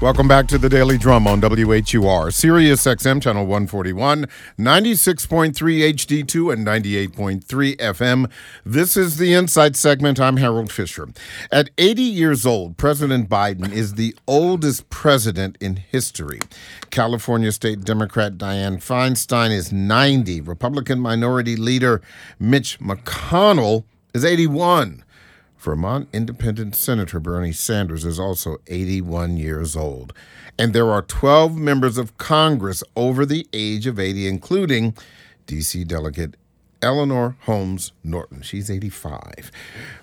Welcome back to the Daily Drum on WHUR, Sirius XM channel 141, 96.3 HD2 and 98.3 FM. This is the Insight segment. I'm Harold Fisher. At 80 years old, President Biden is the oldest president in history. California State Democrat Dianne Feinstein is 90. Republican Minority Leader Mitch McConnell is 81. Vermont Independent Senator Bernie Sanders is also 81 years old. And there are 12 members of Congress over the age of 80, including D.C. Delegate Eleanor Holmes Norton. She's 85.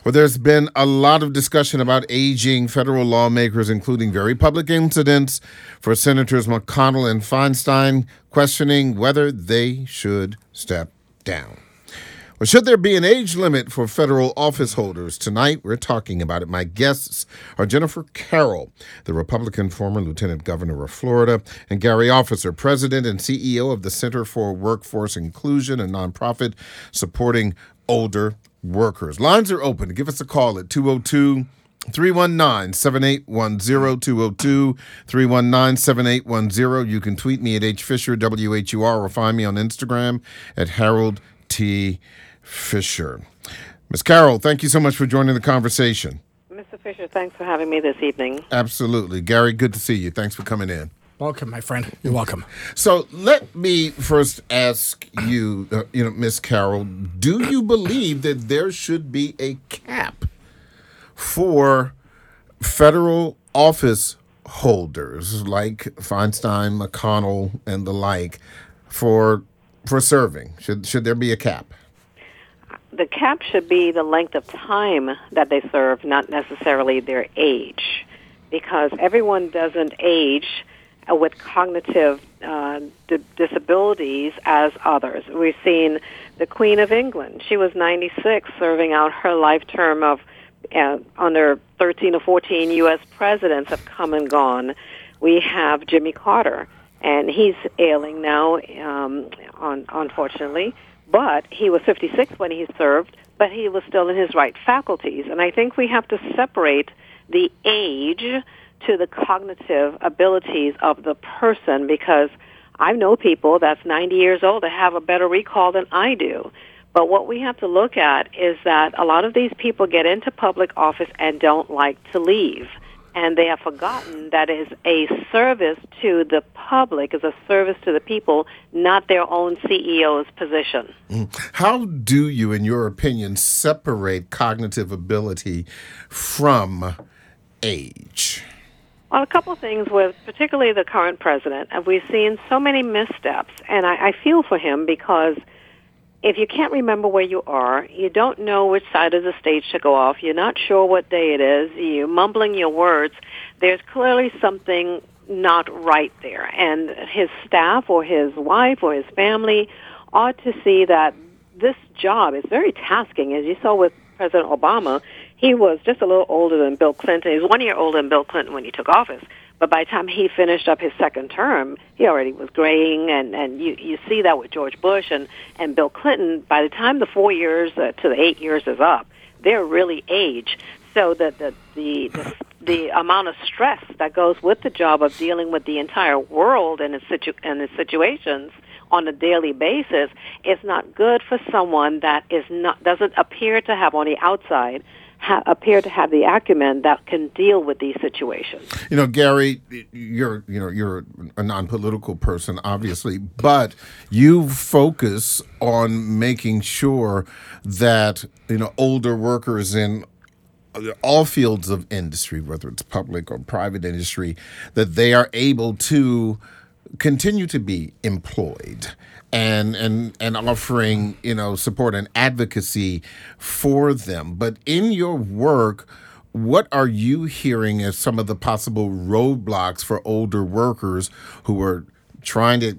Well, there's been a lot of discussion about aging federal lawmakers, including very public incidents for Senators McConnell and Feinstein questioning whether they should step down. Well, should there be an age limit for federal office holders? Tonight, we're talking about it. My guests are Jennifer Carroll, the Republican former lieutenant governor of Florida, and Gary Officer, president and CEO of the Center for Workforce Inclusion, a nonprofit supporting older workers. Lines are open. Give us a call at 202- 319 7810 202 319 7810. You can tweet me at HFisher, WHUR, or find me on Instagram at Harold T. Fisher. Ms. Carroll, thank you so much for joining the conversation. Mr. Fisher, thanks for having me this evening. Absolutely. Gary, good to see you. Thanks for coming in. Welcome, my friend. You're welcome. So let me first ask you, uh, you know, Miss Carroll, do you believe that there should be a cap for federal office holders like Feinstein, McConnell, and the like for for serving? Should should there be a cap? The cap should be the length of time that they serve, not necessarily their age, because everyone doesn't age with cognitive uh, d- disabilities as others. We've seen the Queen of England; she was 96, serving out her life term of uh, under 13 or 14 U.S. presidents have come and gone. We have Jimmy Carter, and he's ailing now, um, on, unfortunately. But he was 56 when he served, but he was still in his right faculties. And I think we have to separate the age to the cognitive abilities of the person because I know people that's 90 years old that have a better recall than I do. But what we have to look at is that a lot of these people get into public office and don't like to leave. And they have forgotten that is a service to the public, is a service to the people, not their own CEO's position. Mm. How do you, in your opinion, separate cognitive ability from age? Well, a couple of things with particularly the current president, and we've seen so many missteps, and I, I feel for him because – if you can't remember where you are, you don't know which side of the stage to go off, you're not sure what day it is, you're mumbling your words, there's clearly something not right there. And his staff or his wife or his family ought to see that this job is very tasking. As you saw with President Obama, he was just a little older than Bill Clinton. He was one year older than Bill Clinton when he took office. But by the time he finished up his second term, he already was graying, and and you you see that with George Bush and and Bill Clinton. By the time the four years uh, to the eight years is up, they're really age. So that the, the the the amount of stress that goes with the job of dealing with the entire world and its situ and its situations on a daily basis is not good for someone that is not doesn't appear to have on the outside ha- appear to have the acumen that can deal with these situations. You know, Gary, you're you know you're a non-political person, obviously, but you focus on making sure that you know older workers in all fields of industry, whether it's public or private industry, that they are able to continue to be employed and and and offering you know support and advocacy for them. But in your work what are you hearing as some of the possible roadblocks for older workers who are trying to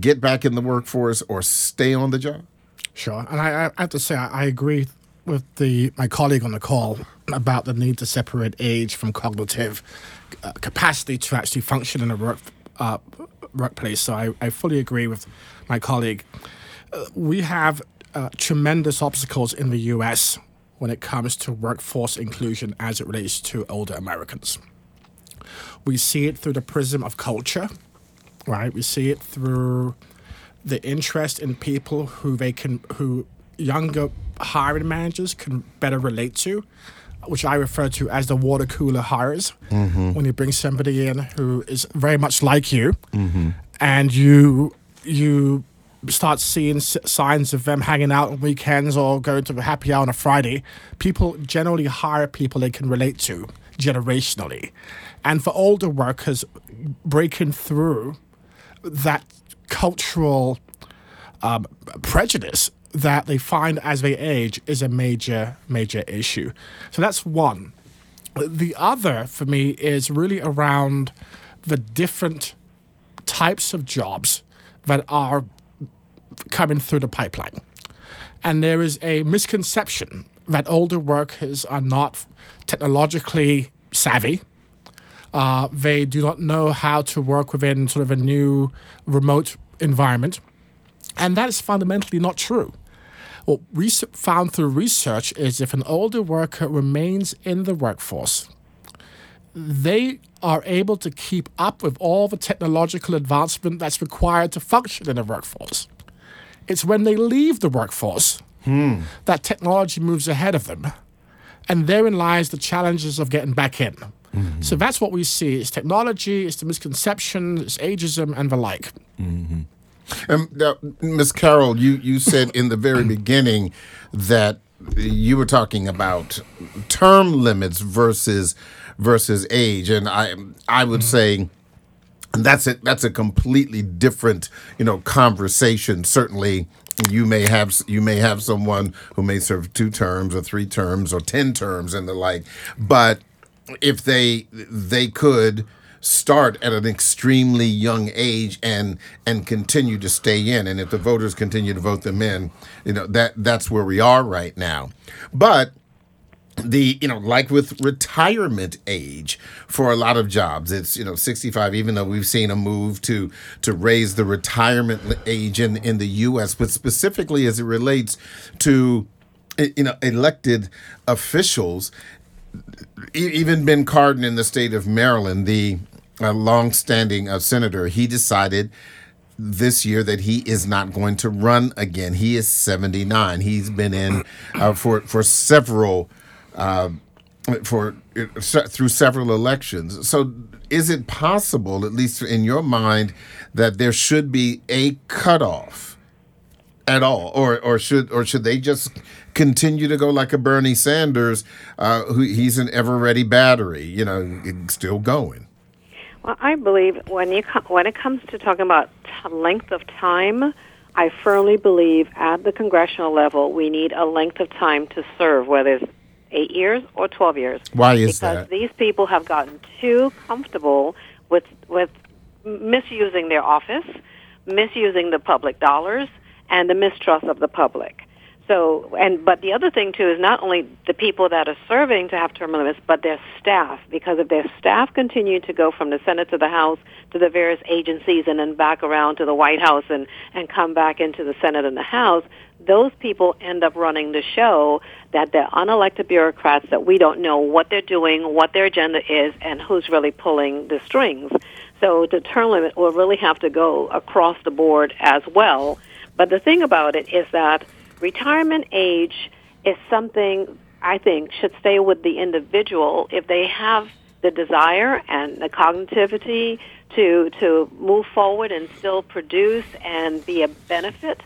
get back in the workforce or stay on the job? Sure. And i, I have to say I, agree with the my colleague on the call about the need to separate age from cognitive uh, capacity to actually function in a work uh, workplace. So I, I fully agree with my colleague. Uh, we have uh, tremendous obstacles in the U.S. when it comes to workforce inclusion as it relates to older Americans. We see it through the prism of culture, right? We see it through the interest in people who they can, who younger hiring managers can better relate to, which I refer to as the water cooler hires. When you bring somebody in who is very much like you, and you you start seeing signs of them hanging out on weekends or going to a happy hour on a Friday, people generally hire people they can relate to generationally. And for older workers, breaking through that cultural um, prejudice that they find as they age is a major, major issue. So that's one. The other for me is really around the different types of jobs that are coming through the pipeline. And there is a misconception that older workers are not technologically savvy. Uh, they do not know how to work within sort of a new remote environment. And that is fundamentally not true. What we found through research is if an older worker remains in the workforce, they are able to keep up with all the technological advancement that's required to function in the workforce. It's when they leave the workforce hmm. that technology moves ahead of them. And therein lies the challenges of getting back in. Hmm. So that's what we see. It's technology, it's the misconception, it's ageism, and the like. Hmm. Um, now, Ms. Carroll, you, you said in the very beginning that you were talking about term limits versus versus age, and I I would say that's a that's a completely different you know conversation. Certainly, you may have you may have someone who may serve two terms or three terms or ten terms and the like, but if they they could start at an extremely young age and and continue to stay in. And if the voters continue to vote them in you know that that's where we are right now. But the you know like with retirement age for a lot of jobs it's you know 65 even though we've seen a move to to raise the retirement age in in the US but specifically as it relates to eh, you know elected officials even Ben Cardin in the state of Maryland, the uh, long-standing uh, senator, he decided this year that he is not going to run again. He is 79. He's been in uh, for for several uh, for uh, through several elections. So, is it possible, at least in your mind, that there should be a cutoff? at all, or or should or should they just continue to go like a Bernie Sanders, uh, who he's an ever ready battery, you know, still going. Well, I believe when you co- when it comes to talking about t- length of time, I firmly believe at the congressional level we need a length of time to serve, whether it's eight years or twelve years. Why is because that? these people have gotten too comfortable with with misusing their office, misusing the public dollars, and the mistrust of the public. So, and but the other thing too is not only the people that are serving to have term limits, but their staff. Because if their staff continue to go from the Senate to the House to the various agencies and then back around to the White House and and come back into the Senate and the House, those people end up running the show. That they're unelected bureaucrats that we don't know what they're doing, what their agenda is, and who's really pulling the strings. So the term limit will really have to go across the board as well. But the thing about it is that retirement age is something I think should stay with the individual if they have the desire and the cognitivity to to move forward and still produce and be a benefit,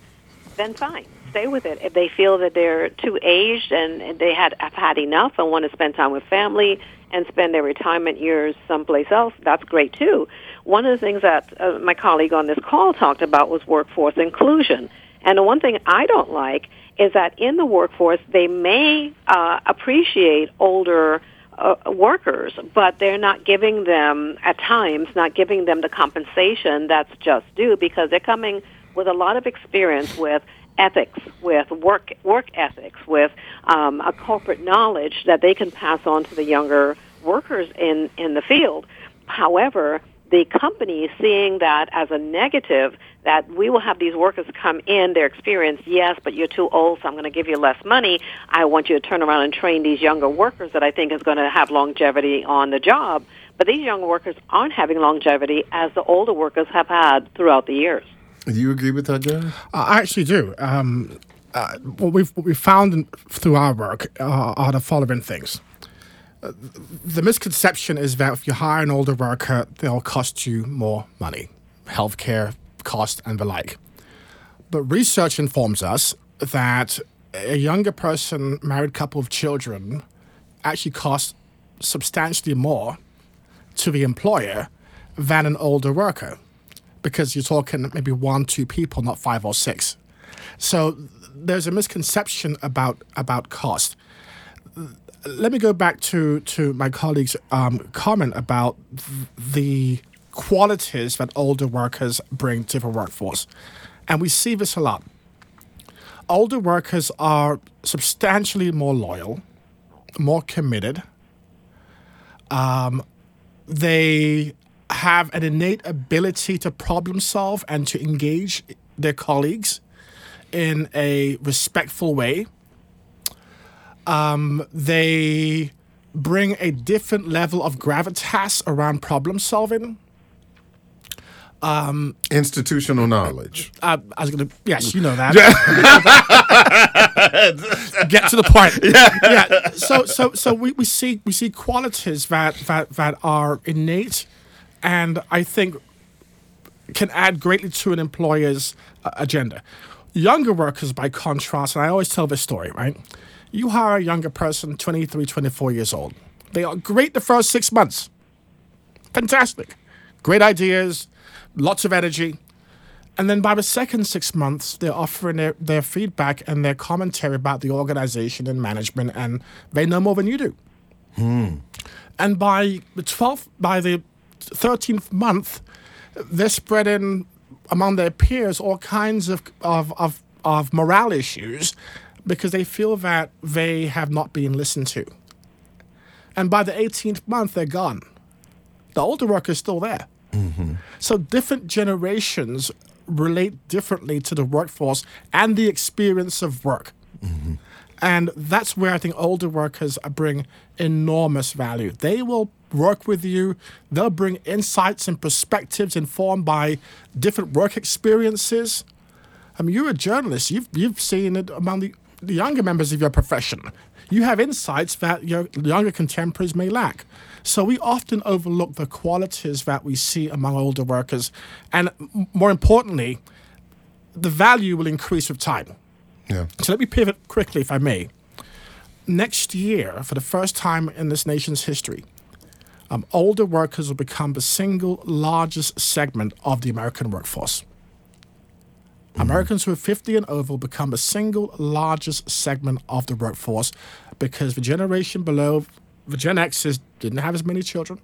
then fine. Stay with it. If they feel that they're too aged and they had have had enough and want to spend time with family and spend their retirement years someplace else, that's great too. One of the things that uh, my colleague on this call talked about was workforce inclusion. And the one thing I don't like is that in the workforce, they may uh, appreciate older uh, workers, but they're not giving them, at times, not giving them the compensation that's just due because they're coming with a lot of experience with ethics, with work work ethics, with um, a corporate knowledge that they can pass on to the younger workers in in the field. However, the company seeing that as a negative that we will have these workers come in their experience yes but you're too old so i'm going to give you less money i want you to turn around and train these younger workers that i think is going to have longevity on the job But these young workers aren't having longevity as the older workers have had throughout the years. Do you agree with that, Jerry? I actually do. Um, uh, what we've what we found through our work uh, are the following things. The misconception is that if you hire an older worker, they'll cost you more money, healthcare cost and the like. But research informs us that a younger person, married couple of children, actually costs substantially more to the employer than an older worker because you're talking maybe one, two people, not five or six. So there's a misconception about about cost. Let me go back to to my colleague's um, comment about the qualities that older workers bring to the workforce, and we see this a lot. Older workers are substantially more loyal, more committed. Um, they have an innate ability to problem solve and to engage their colleagues in a respectful way. Um, they bring a different level of gravitas around problem solving. Um, Institutional knowledge. Uh, I was to, yes, you know that. Get to the point. Yeah. yeah. So, so, so we, we see we see qualities that that that are innate and I think can add greatly to an employer's uh, agenda. Younger workers, by contrast, and I always tell this story, right? You hire a younger person, 23, 24 years old. They are great the first six months. Fantastic. Great ideas, lots of energy. And then by the second six months, they're offering their, their feedback and their commentary about the organization and management, and they know more than you do. Hmm. And by the 12th, by the 13th month, they're spreading among their peers all kinds of, of, of, of morale issues because they feel that they have not been listened to. And by the 18th month, they're gone. The older worker is still there. Mm-hmm. So different generations relate differently to the workforce and the experience of work. Mm-hmm. And that's where I think older workers bring enormous value. They will work with you, they'll bring insights and perspectives informed by different work experiences. I mean, you're a journalist, you've, you've seen it among the, the younger members of your profession. You have insights that your younger contemporaries may lack. So we often overlook the qualities that we see among older workers. And more importantly, the value will increase with time. Yeah. So let me pivot quickly, if I may. Next year, for the first time in this nation's history, um, older workers will become the single largest segment of the American workforce. Mm-hmm. Americans who are 50 and over will become the single largest segment of the workforce because the generation below the Gen Xers didn't have as many children.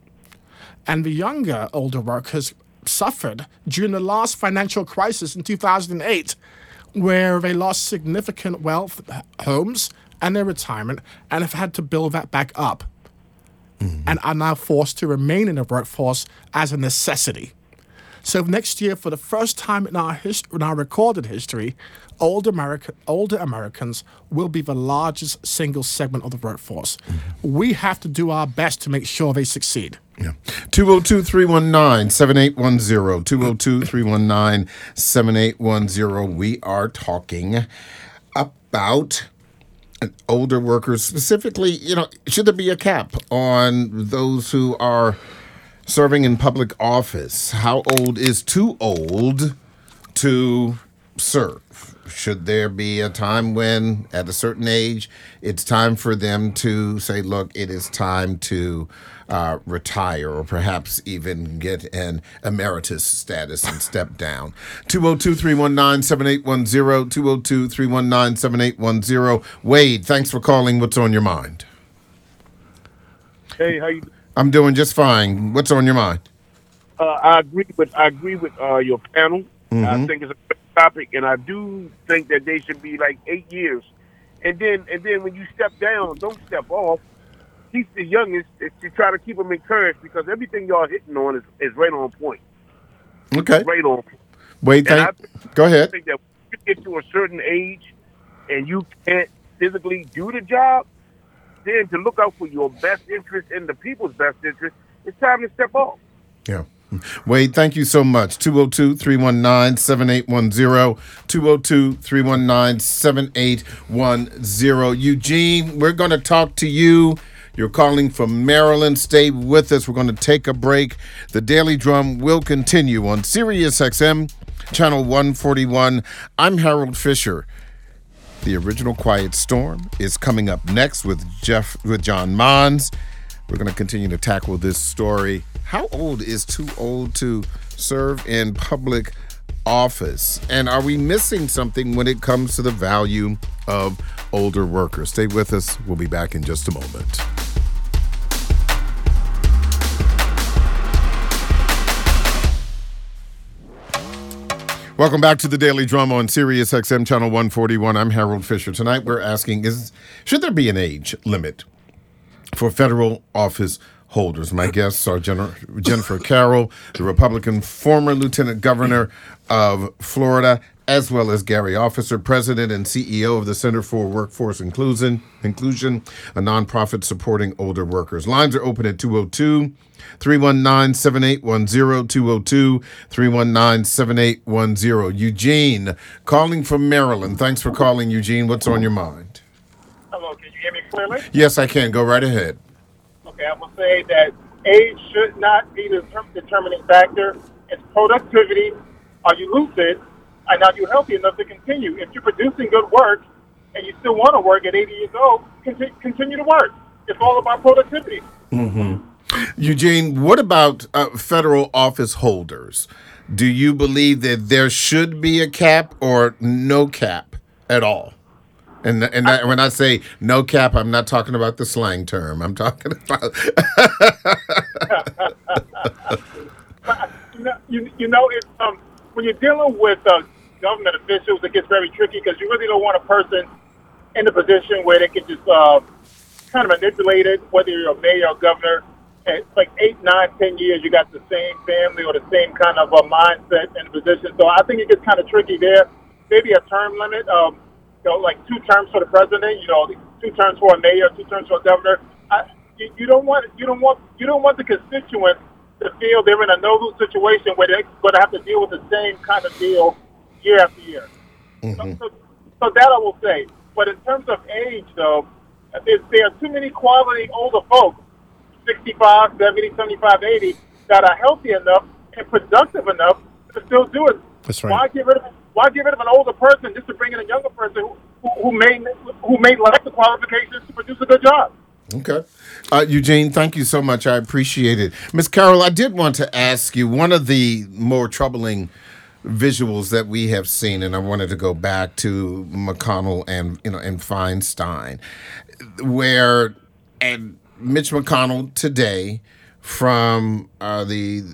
And the younger older workers suffered during the last financial crisis in 2008 where they lost significant wealth, homes, and their retirement, and have had to build that back up, mm-hmm. and are now forced to remain in the workforce as a necessity. So next year, for the first time in our hist- in our recorded history, older American older Americans will be the largest single segment of the workforce. Mm-hmm. We have to do our best to make sure they succeed. Yeah. 202 319 7810. 202 319 7810. We are talking about older workers, specifically, you know, should there be a cap on those who are serving in public office? How old is too old to serve? Should there be a time when, at a certain age, it's time for them to say, look, it is time to uh, retire or perhaps even get an emeritus status and step down. 202 319 7810. 202 319 7810. Wade, thanks for calling. What's on your mind? Hey, how you? I'm doing just fine. What's on your mind? Uh, I agree with I agree with uh, your panel. Mm-hmm. I think it's a good topic, and I do think that they should be like eight years. And then and then when you step down, don't step off keep the youngest to try to keep them encouraged because everything y'all hitting on is, is right on point. Okay. Right on. Wade, thank, think, go ahead. I think that when you get to a certain age and you can't physically do the job, then to look out for your best interest and the people's best interest it's time to step off. Yeah. Wade, thank you so much. 202 319 7810. 202 319 7810. Eugene, we're going to talk to you. You're calling from Maryland. Stay with us. We're going to take a break. The Daily Drum will continue on Sirius XM, channel 141. I'm Harold Fisher. The original Quiet Storm is coming up next with Jeff with John Mons. We're going to continue to tackle this story. How old is too old to serve in public office? And are we missing something when it comes to the value of older workers? Stay with us. We'll be back in just a moment. Welcome back to the Daily Drum on Sirius XM Channel 141. I'm Harold Fisher. Tonight we're asking is should there be an age limit for federal office holders? My guests are Jennifer Carroll, the Republican former lieutenant governor of Florida, as well as Gary Officer, president and CEO of the Center for Workforce Inclusion, Inclusion, a nonprofit supporting older workers. Lines are open at 202 319 7810 202 319 7810. Eugene, calling from Maryland. Thanks for calling, Eugene. What's on your mind? Hello, can you hear me clearly? Yes, I can. Go right ahead. Okay, I'm going to say that age should not be the determining factor. It's productivity. Are you lucid? And are you're healthy enough to continue? If you're producing good work and you still want to work at 80 years old, conti- continue to work. It's all about productivity. Eugene, what about uh, federal office holders? Do you believe that there should be a cap or no cap at all? And and that, when I say no cap, I'm not talking about the slang term. I'm talking about you know, you, you know it's, um, when you're dealing with uh, government officials, it gets very tricky because you really don't want a person in a position where they can just uh, kind of manipulate it, whether you're a mayor or governor. It's like eight, nine, ten years, you got the same family or the same kind of uh, mindset and position. So I think it gets kind of tricky there. Maybe a term limit, um, you know, like two terms for the president. You know, two terms for a mayor, two terms for a governor. I, you, you don't want you don't want you don't want the constituents to feel they're in a no lose situation where they're going to have to deal with the same kind of deal year after year. So, so, so that I will say. But in terms of age, though, there, there are too many quality older folks, 65, 70, 75, 80, that are healthy enough and productive enough to still do it. That's right. Why get rid of Why get rid of an older person just to bring in a younger person who, who, who may who may lack the qualifications to produce a good job? Okay. Uh, Eugene, thank you so much. I appreciate it. Miss Carroll, I did want to ask you one of the more troubling visuals that we have seen, and I wanted to go back to McConnell and you know and Feinstein, where and Mitch McConnell today from uh, the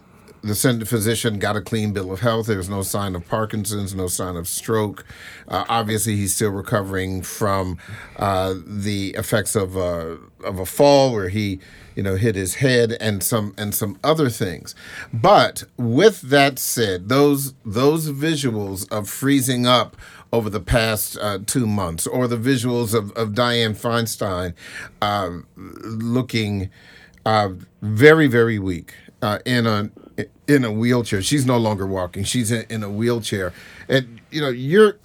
the Senate physician got a clean bill of health. There was no sign of Parkinson's, no sign of stroke. Uh, obviously, he's still recovering from uh, the effects of a of a fall where he, you know, hit his head and some and some other things. But with that said, those those visuals of freezing up over the past uh, two months, or the visuals of, of Dianne Feinstein uh, looking uh, very, very weak uh, in a in a wheelchair. She's no longer walking. She's in, in a wheelchair, and you know you're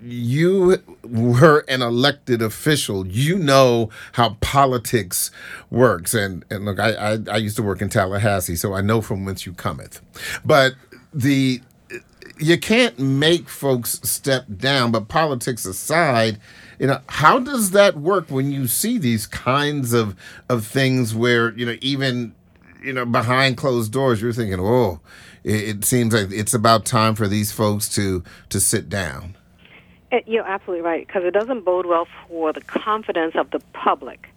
you were an elected official. You know how politics works, and and look, I I, I used to work in Tallahassee, so I know from whence you cometh. But the you can't make folks step down. But politics aside, you know how does that work when you see these kinds of of things where you know even you know behind closed doors you're thinking, oh, it, it seems like it's about time for these folks to to sit down. It, you're absolutely right because it doesn't bode well for the confidence of the public.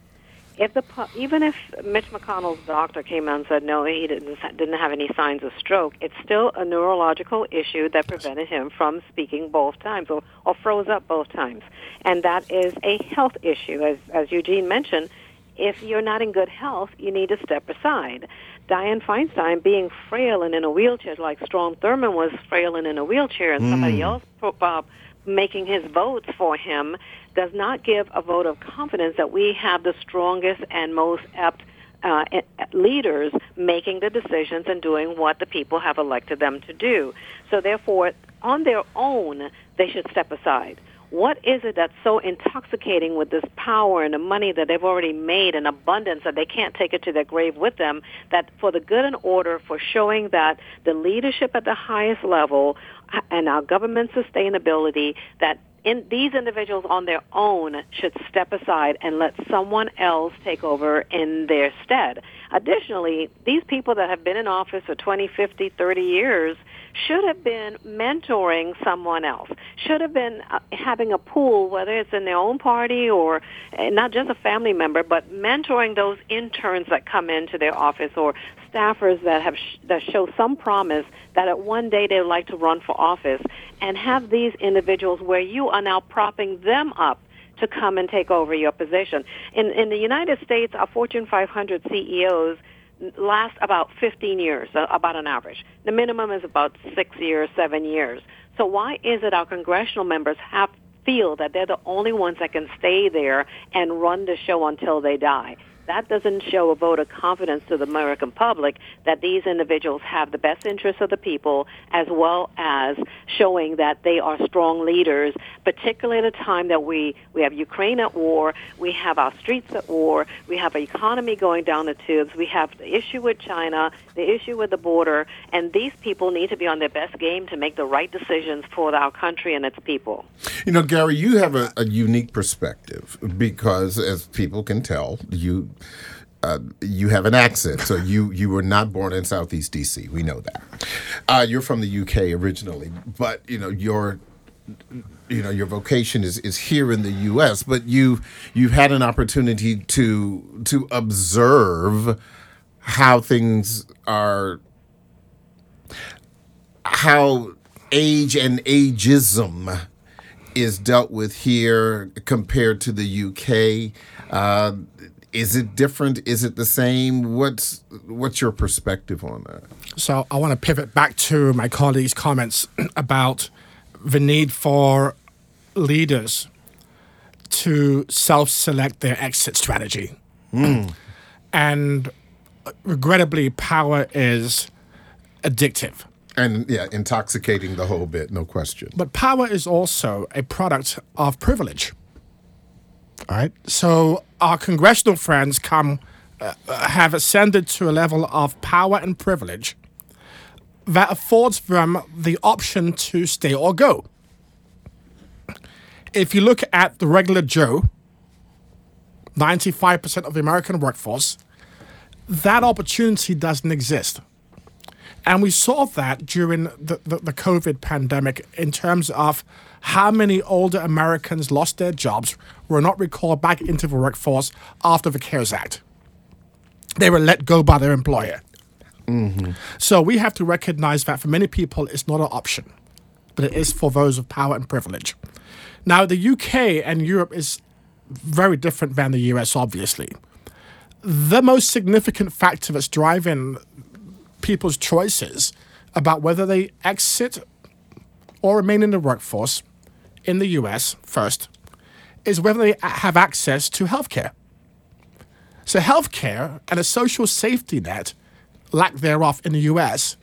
If the even if Mitch McConnell's doctor came out and said no, he didn't didn't have any signs of stroke, it's still a neurological issue that prevented him from speaking both times or, or froze up both times, and that is a health issue, as as Eugene mentioned. If you're not in good health, you need to step aside. Dianne Feinstein being frail and in a wheelchair, like Strom Thurmond was frail and in a wheelchair, and somebody else uh, making his votes for him does not give a vote of confidence that we have the strongest and most apt uh, leaders making the decisions and doing what the people have elected them to do. So therefore, on their own, they should step aside. What is it that's so intoxicating with this power and the money that they've already made in abundance that they can't take it to their grave with them? That for the good and order, for showing that the leadership at the highest level uh, and our government sustainability, that in, these individuals on their own should step aside and let someone else take over in their stead. Additionally, these people that have been in office for 20, 50, 30 years should have been mentoring someone else, should have been uh, having a pool, whether it's in their own party or uh, not just a family member, but mentoring those interns that come into their office or staffers that have sh- that show some promise that at one day they would like to run for office and have these individuals where you are now propping them up to come and take over your position. In in the United States, our Fortune 500 CEOs last about 15 years, uh, about an average. The minimum is about six years, seven years. So why is it our congressional members have feel that they're the only ones that can stay there and run the show until they die? That doesn't show a vote of confidence to the American public that these individuals have the best interests of the people as well as showing that they are strong leaders, particularly at a time that we, we have Ukraine at war, we have our streets at war, we have an economy going down the tubes, we have the issue with China, the issue with the border, and these people need to be on their best game to make the right decisions for our country and its people. You know, Gary, you have a, a unique perspective because, as people can tell, you uh, you have an accent, so you you were not born in Southeast DC. We know that. Uh, you're from the UK originally, but you know your you know your vocation is, is here in the U.S. But you you've had an opportunity to to observe how things are, how age and ageism is dealt with here compared to the UK. Uh, is it different? Is it the same? What's what's your perspective on that? So I want to pivot back to my colleague's comments about the need for leaders to self-select their exit strategy. Mm. And regrettably, power is addictive. And yeah, intoxicating the whole bit, no question. But power is also a product of privilege. All right. So our congressional friends come uh, have ascended to a level of power and privilege that affords them the option to stay or go. If you look at the regular Joe, 95% of the American workforce, that opportunity doesn't exist. And we saw that during the, the, the COVID pandemic in terms of how many older Americans lost their jobs, were not recalled back into the workforce after the CARES Act. They were let go by their employer. Mm-hmm. So we have to recognize that for many people, it's not an option, but it is for those of power and privilege. Now, the UK and Europe is very different than the US, obviously. The most significant factor that's driving people's choices about whether they exit or remain in the workforce in the US first is whether they have access to healthcare. So, healthcare and a social safety net, lack thereof in the US,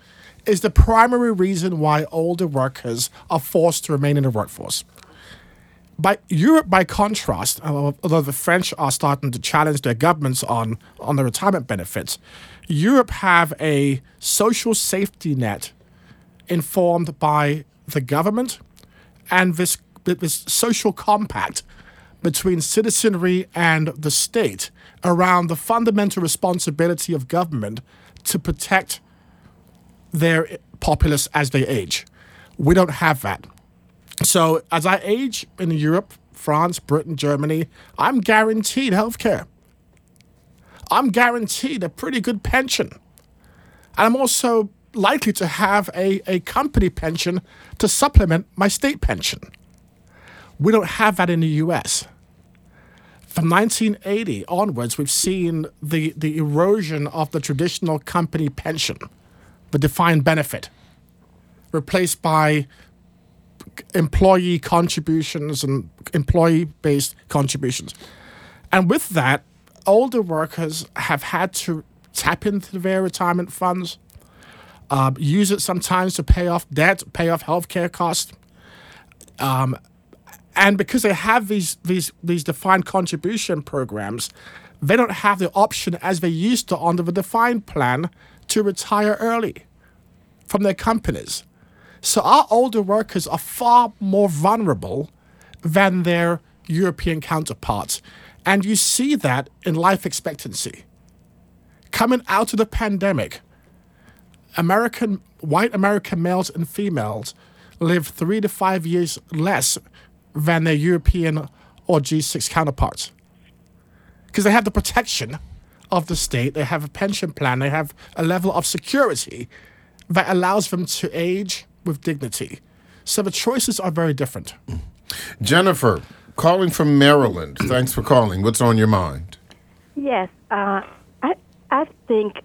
is the primary reason why older workers are forced to remain in the workforce. By Europe, by contrast, although the French are starting to challenge their governments on, on the retirement benefits, Europe have a social safety net informed by the government and this this social compact between citizenry and the state around the fundamental responsibility of government to protect their populace as they age. We don't have that. So as I age in Europe, France, Britain, Germany, I'm guaranteed health care. I'm guaranteed a pretty good pension. And I'm also likely to have a, a company pension to supplement my state pension. We don't have that in the US. From 1980 onwards, we've seen the, the erosion of the traditional company pension, the defined benefit, replaced by employee contributions and employee based contributions. And with that, older workers have had to tap into their retirement funds, um, use it sometimes to pay off debt, pay off healthcare costs. Um, and because they have these, these, these defined contribution programs, they don't have the option as they used to under the defined plan to retire early from their companies. So our older workers are far more vulnerable than their European counterparts. And you see that in life expectancy. Coming out of the pandemic, American white American males and females live three to five years less than their European or G6 counterparts. Because they have the protection of the state, they have a pension plan, they have a level of security that allows them to age with dignity. So the choices are very different. Jennifer, calling from Maryland. Thanks for calling. What's on your mind? Yes, uh, I I think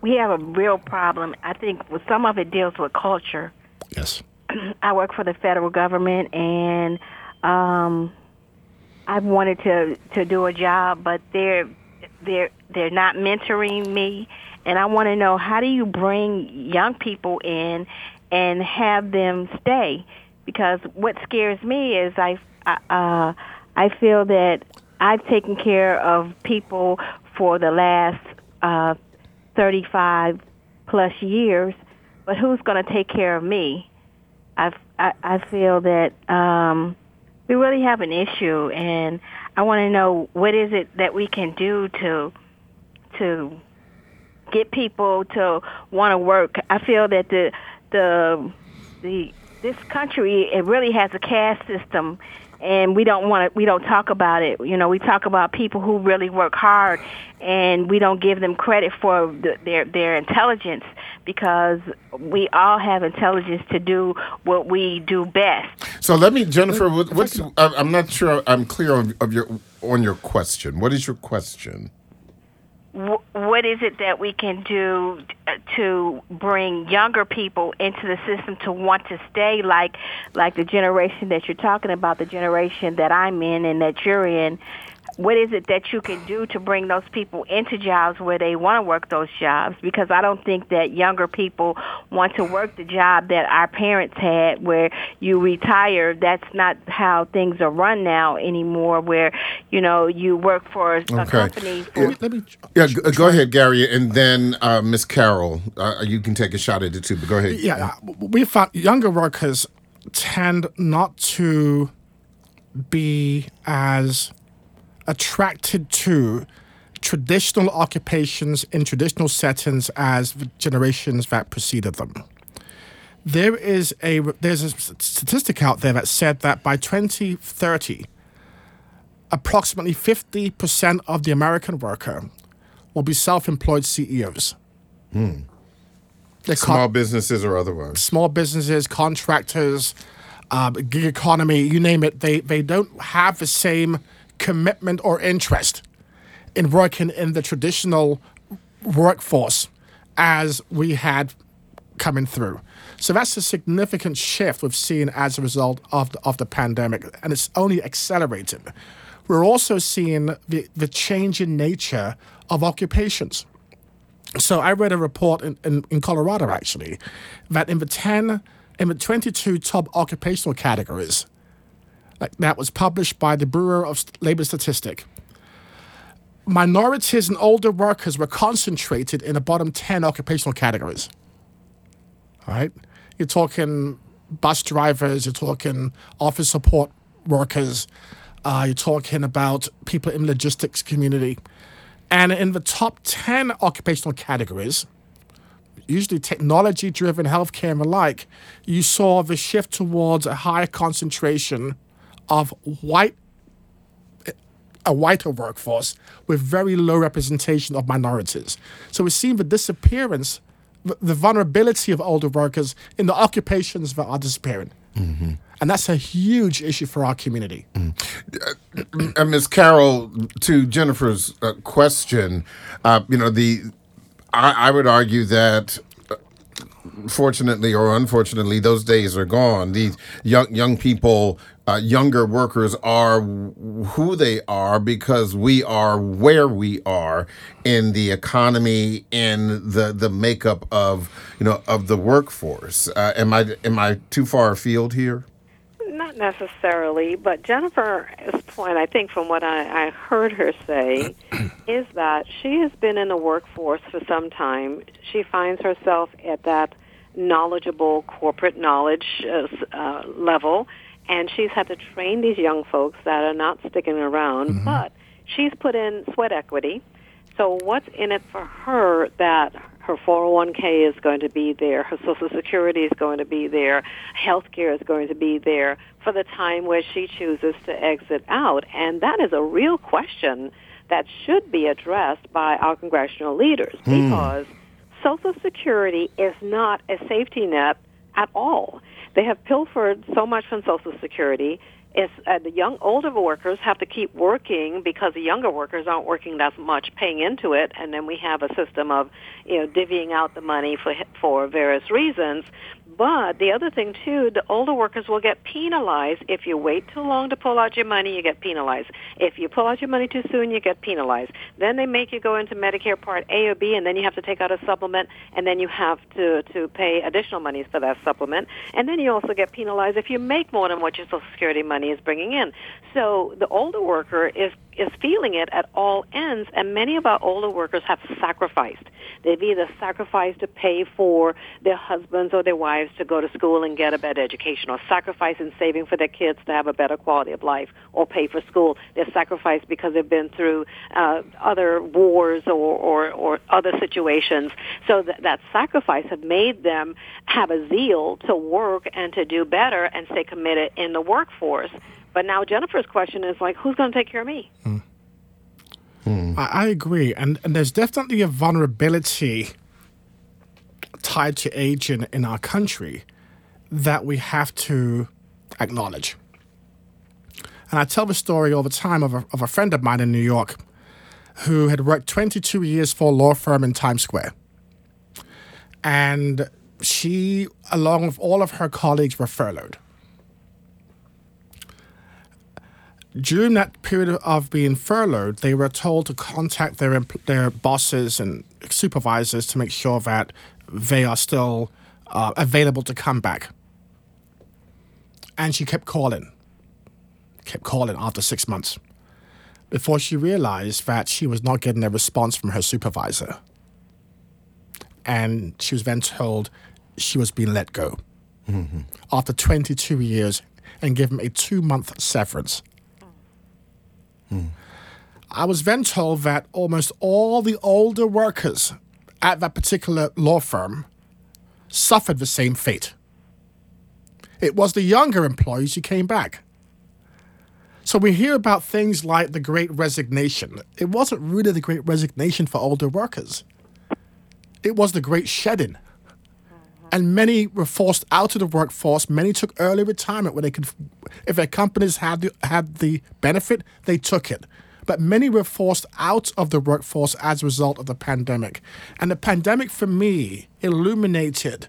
we have a real problem. I think well, some of it deals with culture. Yes. I work for the federal government, and um, I've wanted to to do a job, but they're they're they're not mentoring me, and I want to know how do you bring young people in and have them stay? Because what scares me is I uh, I feel that I've taken care of people for the last uh, 35 plus years, but who's going to take care of me? I've, I I feel that um, we really have an issue, and I want to know what is it that we can do to to get people to want to work. I feel that the the the this country it really has a caste system and we don't want to we don't talk about it you know we talk about people who really work hard and we don't give them credit for the, their their intelligence because we all have intelligence to do what we do best So let me, Jennifer. Mm. what- What's I'm not sure I'm clear on, of your on your question. What is your question? Wh- what is it that we can do uh, to bring younger people into the system to want to stay like like the generation that you're talking about the generation that I'm in and that you're in what is it that you can do to bring those people into jobs where they want to work those jobs because I don't think that younger people want to work the job that our parents had where you retire that's not how things are run now anymore where you know you work for a Okay. company for Let me. Yeah, g- go ahead, Gary, and then uh, Miss Carroll. Uh, you can take a shot at it too. But go ahead. Yeah, we found younger workers tend not to be as attracted to traditional occupations in traditional settings as the generations that preceded them. There is a there's a statistic out there that said that by 2030, approximately 50% of the American worker will be self-employed CEOs. They're Small businesses or otherwise. small businesses, contractors, um, gig economy, you name it, they, they don't have the same commitment or interest in working in the traditional workforce as we had coming through. So that's a significant shift we've seen as a result of the, of the pandemic, and it's only accelerated. We're also seeing the, the change in nature of occupations. So I read a report in, in, in Colorado actually that in the 10, in the 22 top occupational categories, that was published by the Bureau of Labor Statistic, minorities and older workers were concentrated in the bottom 10 occupational categories. All right? You're talking bus drivers, you're talking office support workers, uh, you're talking about people in logistics community. And in the top 10 occupational categories, usually technology driven healthcare and the like, you saw the shift towards a higher concentration of white a whiter workforce with very low representation of minorities. So we're seeing the disappearance, the, vulnerability of older workers in the occupations that are disappearing. And that's a huge issue for our community. Uh, Ms. Carroll, to Jennifer's uh, question, uh, you know, the I, I would argue that uh, fortunately or unfortunately, those days are gone. These young young people uh, younger workers are who they are because we are where we are in the economy in the the makeup of you know of the workforce. Uh, am I am I too far afield here? Not necessarily, but Jennifer's point, I think, from what I, I heard her say, is that she has been in the workforce for some time. She finds herself at that knowledgeable corporate knowledge uh, uh, level, and she's had to train these young folks that are not sticking around, mm-hmm. but she's put in sweat equity. So, what's in it for her that her 401k is going to be there, her Social Security is going to be there, health care is going to be there for the time where she chooses to exit out. And that is a real question that should be addressed by our congressional leaders hmm. because Social Security is not a safety net at all. They have pilfered so much from Social Security. Is uh, the young older workers have to keep working because the younger workers aren't working as much paying into it. And then we have a system of you know divvying out the money for for various reasons but the other thing too, the older workers will get penalized if you wait too long to pull out your money. You get penalized. If you pull out your money too soon, you get penalized. Then they make you go into Medicare Part A or B, and then you have to take out a supplement, and then you have to to pay additional monies for that supplement, and then you also get penalized if you make more than what your Social Security money is bringing in. So the older worker is is feeling it at all ends, and many of our older workers have sacrificed. They've either sacrificed to pay for their husbands or their wives to go to school and get a better education, or sacrifice in saving for their kids to have a better quality of life, or pay for school. They're sacrificed because they've been through uh, other wars or, or, or other situations. So that, that sacrifice have made them have a zeal to work and to do better and stay committed in the workforce. But now Jennifer's question is like, who's going to take care of me? Hmm. Hmm. I, I, agree, and and there's definitely a vulnerability tied to age in, in our country that we have to acknowledge. And I tell the story all the time of a, of a friend of mine in New York who had worked 22 years for a law firm in Times Square. And she, along with all of her colleagues, were furloughed. During that period of being furloughed, they were told to contact their their bosses and supervisors to make sure that they are still uh, available to come back. And she kept calling, kept calling after six months, before she realized that she was not getting a response from her supervisor. And she was then told she was being let go mm-hmm. after 22 years and given a two month severance I was then told that almost all the older workers at that particular law firm suffered the same fate. It was the younger employees who came back. So we hear about things like the great resignation. It wasn't really the great resignation for older workers, it was the great shedding and many were forced out of the workforce. Many took early retirement where they could, if their companies had the, had the benefit, they took it. But many were forced out of the workforce as a result of the pandemic. And the pandemic, for me, illuminated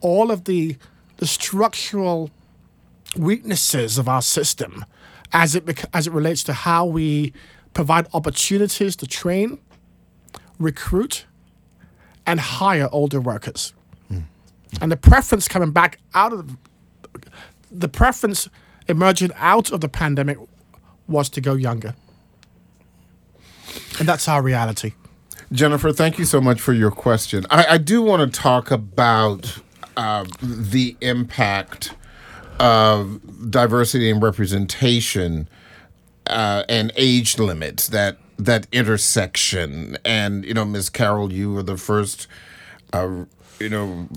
all of the, the structural weaknesses of our system as it, as it relates to how we provide opportunities to train, recruit, and hire older workers. And the preference coming back out of the preference emerging out of the pandemic was to go younger. And that's our reality. Jennifer, thank you so much for your question. I, I do want to talk about uh, the impact of diversity and representation uh, and age limits that that intersection. And you know, Ms. Carroll, you were the first, uh, you know,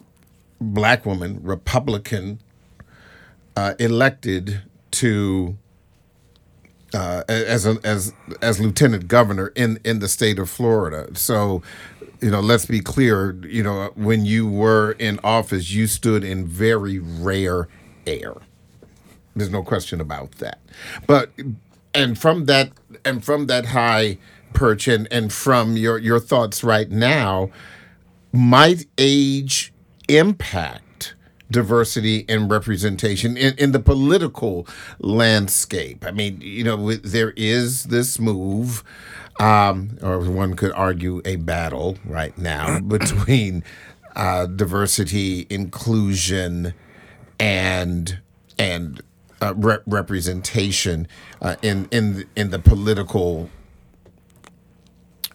black woman, Republican, uh, elected to uh, as a, as as lieutenant governor in in the state of Florida. So, you know, let's be clear. You know, when you were in office, you stood in very rare air. There's no question about that. But and from that and from that high perch and and from your your thoughts right now, might age impact diversity and representation in, in the political landscape? I mean, you know, there is this move, um, or one could argue a battle right now between uh, diversity, inclusion, and and uh, re- representation uh, in in in the political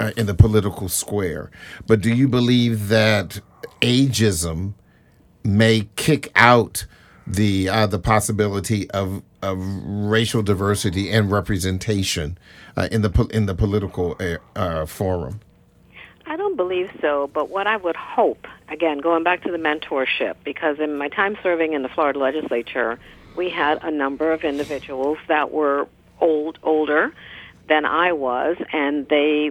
uh, in the political square. But do you believe that ageism may kick out the uh, the possibility of of racial diversity and representation uh, in the in the political uh, uh, forum? I don't believe so, but what I would hope, again, going back to the mentorship, because in my time serving in the Florida legislature, we had a number of individuals that were old, older than I was, and they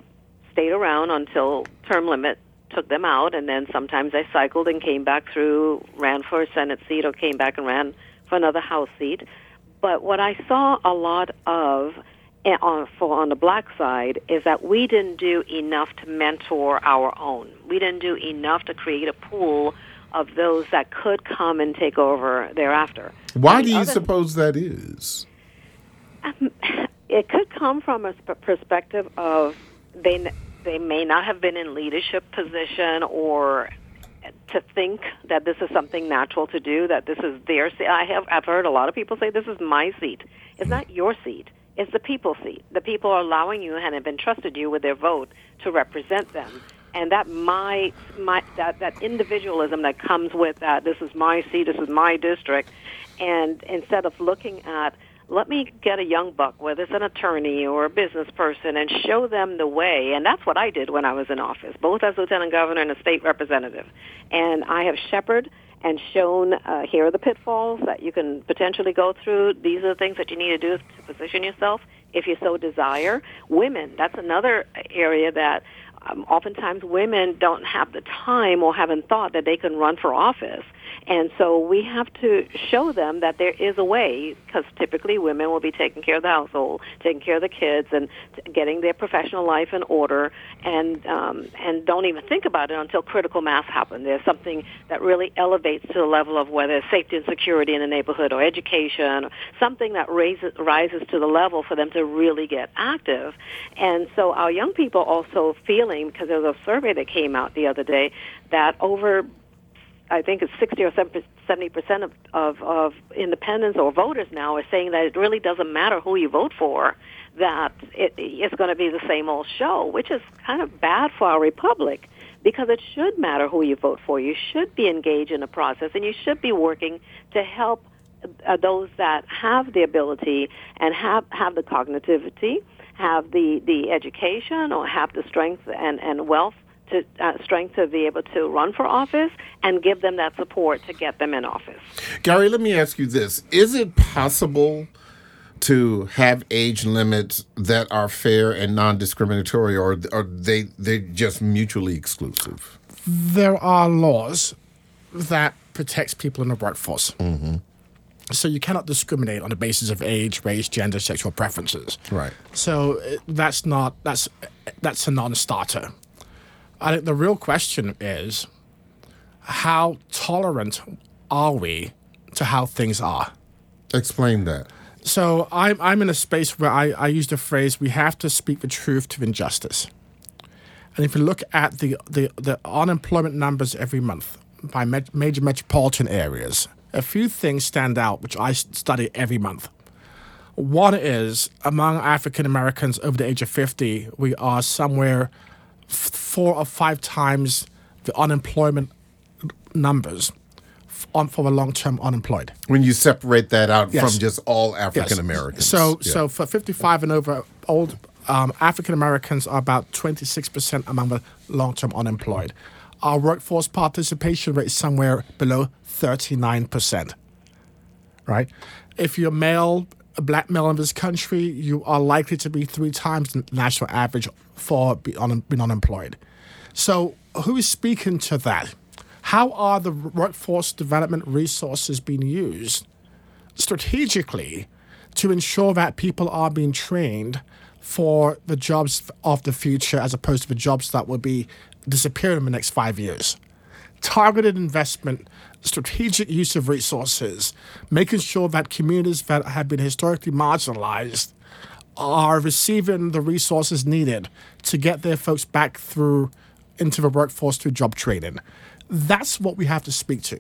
stayed around until term limit took them out, and then sometimes I cycled and came back through, ran for a Senate seat, or came back and ran for another House seat. But what I saw a lot of eh, on, for on the black side is that we didn't do enough to mentor our own. We didn't do enough to create a pool of those that could come and take over thereafter. Why do you other, suppose that is? Um, it could come from a perspective of they they may not have been in leadership position or to think that this is something natural to do, that this is their seat. I have I've heard a lot of people say this is my seat. It's not your seat. It's the people's seat. The people are allowing you and have entrusted you with their vote to represent them. And that my my that that individualism that comes with that this is my seat, this is my district, and instead of looking at let me get a young buck, whether it's an attorney or a business person, and show them the way. And that's what I did when I was in office, both as lieutenant governor and a state representative. And I have shepherded and shown uh, here are the pitfalls that you can potentially go through. These are the things that you need to do to position yourself if you so desire. Women, that's another area that um, oftentimes women don't have the time or haven't thought that they can run for office. And so we have to show them that there is a way, because typically women will be taking care of the household, taking care of the kids, and getting their professional life in order, and um, and don't even think about it until critical mass happens. There's something that really elevates to the level of whether it's safety and security in the neighborhood or education, or something that raises rises to the level for them to really get active. And so our young people also feeling, because there was a survey that came out the other day, that over I think it's 60 or 70 percent of, of, of independents or voters now are saying that it really doesn't matter who you vote for, that it, it's going to be the same old show, which is kind of bad for our republic because it should matter who you vote for. You should be engaged in the process and you should be working to help uh, those that have the ability and have, have the cognitivity, have the, the education or have the strength and, and wealth to uh, strength to be able to run for office and give them that support to get them in office. Gary, let me ask you this: Is it possible? to have age limits that are fair and non-discriminatory, or are they they just mutually exclusive? There are laws that protects people in the workforce. Mm-hmm. So you cannot discriminate on the basis of age, race, gender, sexual preferences. Right. So uh, that's not that's that's a non-starter. I think the real question is how tolerant are we to how things are? Explain that. So I'm, I'm in a space where I, I use the phrase we have to speak the truth to injustice. And if you look at the, the, the unemployment numbers every month by major metropolitan areas, a few things stand out, which I study every month. One is among African Americans over the age of 50, we are somewhere four or five times the unemployment numbers on for the long-term unemployed. When you separate that out yes. from just all African Americans. Yes. So, yeah. so for 55 and over old um, African Americans are about 26% among the long-term unemployed. Our workforce participation rate is somewhere below 39%. Right? If you're male, a black male in this country, you are likely to be three times the national average for being unemployed. So, who is speaking to that? How are the workforce development resources being used strategically to ensure that people are being trained for the jobs of the future as opposed to the jobs that will be disappearing in the next five years? targeted investment, strategic use of resources, making sure that communities that have been historically marginalized are receiving the resources needed to get their folks back through into the workforce through job training. That's what we have to speak to.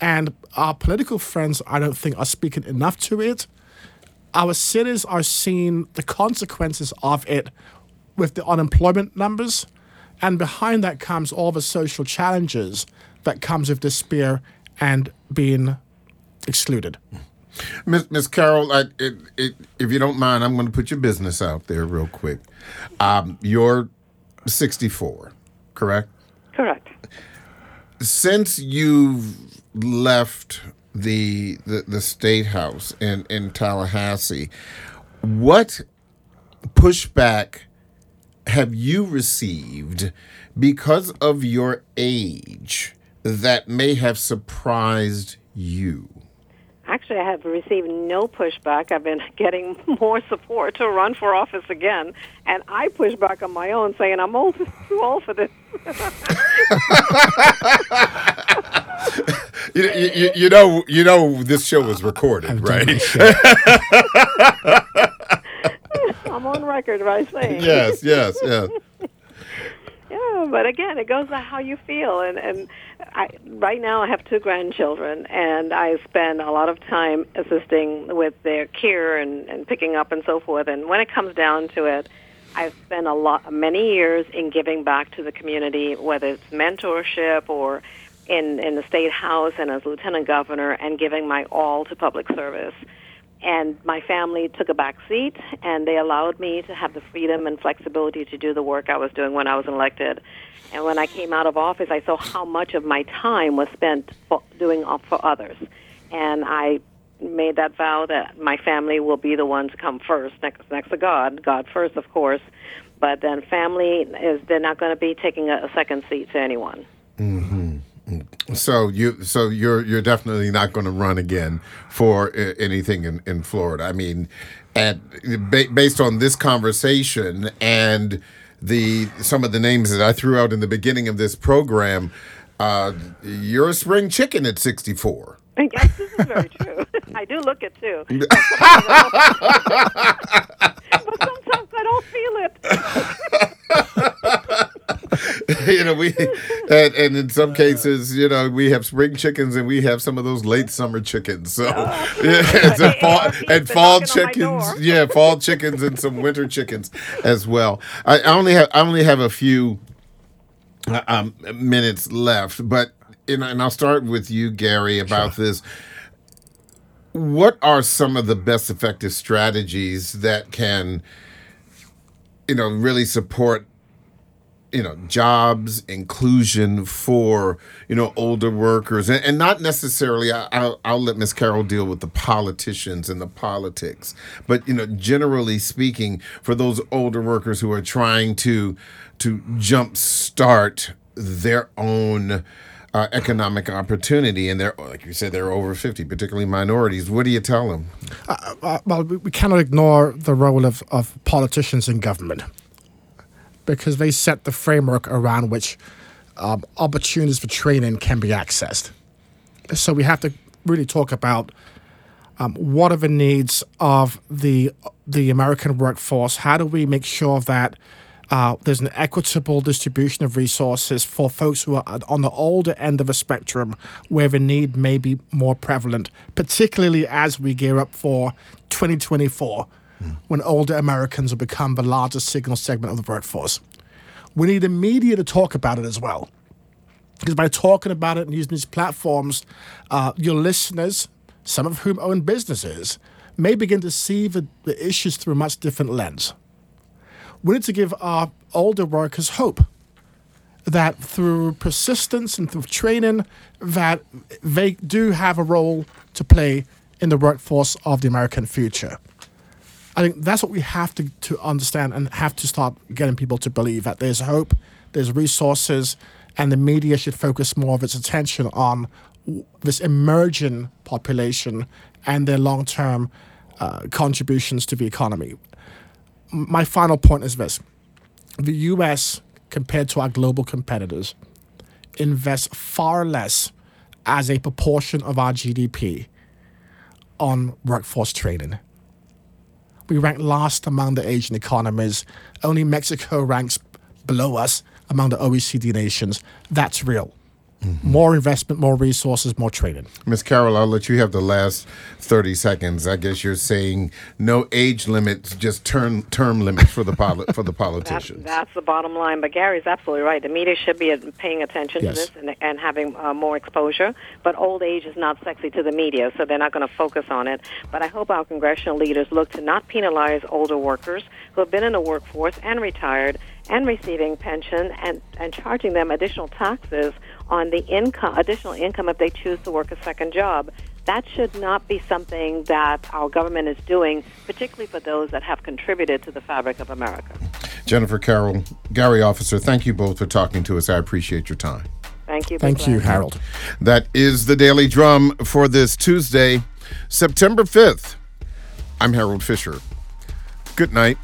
And our political friends, I don't think, are speaking enough to it. Our cities are seeing the consequences of it with the unemployment numbers. And behind that comes all the social challenges that comes with despair and being excluded. Miss, Miss Carroll, I, it, it, if you don't mind, I'm going to put your business out there real quick. Um, you're 64, correct? Correct. Since you've left the the, the state house in, in Tallahassee, what pushback have you received because of your age that may have surprised you? Actually, I have received no pushback. I've been getting more support to run for office again, and I push back on my own, saying I'm old, too old for this. you, you, you know, you know, this show was recorded, I've right? I'm on record by saying. yes, yes, yes. Yeah, but again, it goes by how you feel, and and I right now I have two grandchildren, and I spend a lot of time assisting with their care and and picking up and so forth. And when it comes down to it, I've spent a lot many years in giving back to the community, whether it's mentorship or in in the state house and as lieutenant governor, and giving my all to public service and my family took a back seat and they allowed me to have the freedom and flexibility to do the work I was doing when I was elected. And when I came out of office, I saw how much of my time was spent for doing for others. And I made that vow that my family will be the ones come first, next, next to God, God first, of course. But then family is they're not going to be taking a, a second seat to anyone. So you, so you're you're definitely not going to run again for uh, anything in, in Florida. I mean, at ba- based on this conversation and the some of the names that I threw out in the beginning of this program, uh, you're a spring chicken at 64. Yes, this is very true. I do look it too. but sometimes I don't feel it. you know, we and, and in some cases, you know, we have spring chickens and we have some of those late summer chickens. So yeah, fall, and fall knocking on my chickens, yeah, fall chickens and some winter chickens as well. I, I only have I only have a few uh, um, minutes left, but know, and I'll start with you, Gary, about this. What are some of the best effective strategies that can, you know, really support you know jobs inclusion for you know older workers. And, and not necessarily I, I'll, I'll let miss Carroll deal with the politicians and the politics. But you know generally speaking for those older workers who are trying to to jump start their own uh, economic opportunity and they're like you said they're over 50 particularly minorities what do you tell them? Uh, well, we, we cannot ignore the role of, of politicians in government because they set the framework around which um, opportunities for training can be accessed. So we have to really talk about um, what are the needs of the the American workforce. How do we make sure that uh, there's an equitable distribution of resources for folks who are on the older end of a spectrum where the need may be more prevalent, particularly as we gear up for 2024 when older Americans will become the largest single segment of the workforce. We need the media to talk about it as well. Because by talking about it and using these platforms, uh, your listeners, some of whom own businesses, may begin to see the, the issues through a much different lens. We need to give our older workers hope that through persistence and through training, that they do have a role to play in the workforce of the American future. I think that's what we have to, to understand and have to start getting people to believe that there's hope, there's resources, and the media should focus more of its attention on this emerging population and their long term uh, contributions to the economy. My final point is this the US, compared to our global competitors, invest far less as a proportion of our GDP on workforce training. We rank last among the Asian economies. Only Mexico ranks below us among the OECD nations. That's real. More investment, more resources, more training. Miss Carroll, I'll let you have the last 30 seconds. I guess you're saying no age limits, just term term limits for the poli- for the That's, politicians. that's the bottom line. But Gary's absolutely right. The media should be uh, paying attention Yes. to this and, and having uh, more exposure. But old age is not sexy to the media, so they're not going to focus on it. But I hope our congressional leaders look to not penalize older workers who have been in the workforce and retired and receiving pension and, and charging them additional taxes on the income, additional income if they choose to work a second job. That should not be something that our government is doing, particularly for those that have contributed to the fabric of America. Jennifer Carroll, Gary Officer, thank you both for talking to us. I appreciate your time. Thank you. Thank you. Harold. That is the Daily Drum for this Tuesday, September 5th. I'm Harold Fisher. Good night.